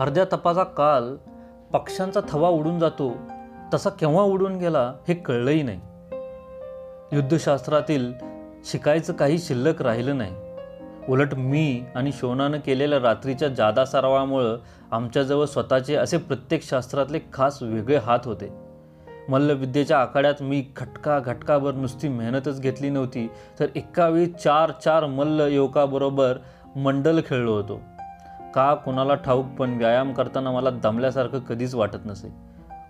अर्ध्या तपाचा काल पक्ष्यांचा थवा उडून जातो तसा केव्हा उडून गेला हे कळलंही नाही. युद्धशास्त्रातील शिकायचं काही शिल्लक राहिलं नाही. उलट मी आणि शोनानं केलेल्या रात्रीच्या जादा सरावामुळं आमच्याजवळ स्वतःचे असे प्रत्येक शास्त्रातले खास वेगळे हात होते. मल्लविद्येच्या आखाड्यात मी घटका घटकाभर नुसती मेहनतच घेतली नव्हती तर एकावेळी चार चार मल्ल युवकाबरोबर मंडल खेळलो होतो. का कोणाला ठाऊक पण व्यायाम करताना मला दमल्यासारखं कधीच वाटत नसे.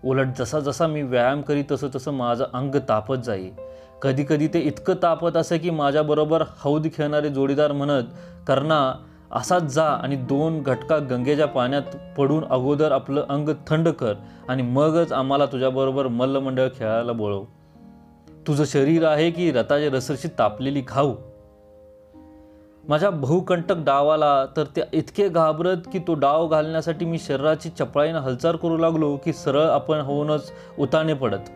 उलट जसा जसा मी व्यायाम करी तसं तसं माझं अंग तापत जाई. कधी कधी ते इतकं तापत असे की माझ्याबरोबर हौद खेळणारे जोडीदार म्हणत करणा असाच जा आणि दोन घटका गंगेच्या पाण्यात पडून अगोदर आपलं अंग थंड कर आणि मगच आम्हाला तुझ्याबरोबर मल्लमंडळ खेळायला बोलव. तुझं शरीर आहे की रताचे रसरशी तापलेली खाऊ. माझ्या बहुकंटक डावाला तर ते इतके घाबरत की तो डाव घालण्यासाठी मी शरीराची चपळाईनं हालचाल करू लागलो की सरळ आपण होऊनच उताने पडत.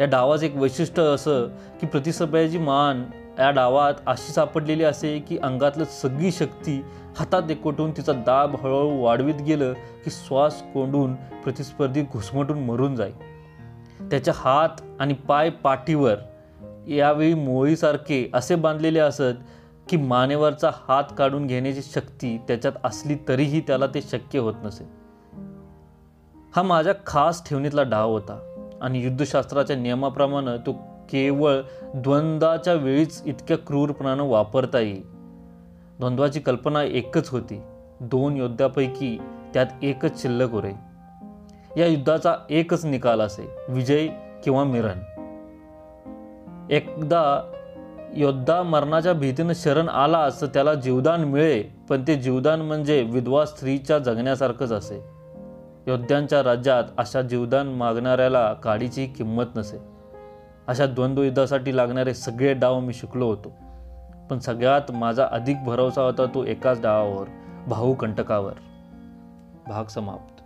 या डावाचं एक वैशिष्ट्य असं की प्रतिस्पर्ध्याची मान या डावात अशी सापडलेली असे की अंगातलं सगळी शक्ती हातात एकवटून तिचा दाब हळूहळू वाढवीत गेलं की श्वास कोंडून प्रतिस्पर्धी घुसमटून मरून जाई. त्याच्या हात आणि पाय पाठीवर यावेळी मोळीसारखे असे बांधलेले असत की मानेवरचा हात काढून घेण्याची शक्ती त्याच्यात असली तरीही त्याला ते शक्य होत नसे. हा माझ्या खास ठेवणीतला डाव होता आणि युद्धशास्त्राच्या नियमाप्रमाणे तो केवळ द्वंद्वाच्या वेळीच इतक्या क्रूरपणानं वापरता येईल. द्वंद्वाची कल्पना एकच होती. दोन योद्ध्यापैकी त्यात एकच शिल्लक उरे या युद्धाचा एकच निकाल असे विजय किंवा मिरण एकदा योद्धा मरणाच्या भीतीनं शरण आला तर त्याला जीवदान मिळे पण ते जीवदान म्हणजे विधवा स्त्रीच्या जगण्यासारखंच असे. योद्ध्यांच्या राज्यात अशा जीवदान मागणाऱ्याला काडीची किंमत नसे. अशा द्वंद्वयुद्धासाठी लागणारे सगळे डाव मी शिकलो होतो. पण सगळ्यात माझा अधिक भरोसा होता तो एकाच डावावर भाऊ कंटकावर. भाग समाप्त.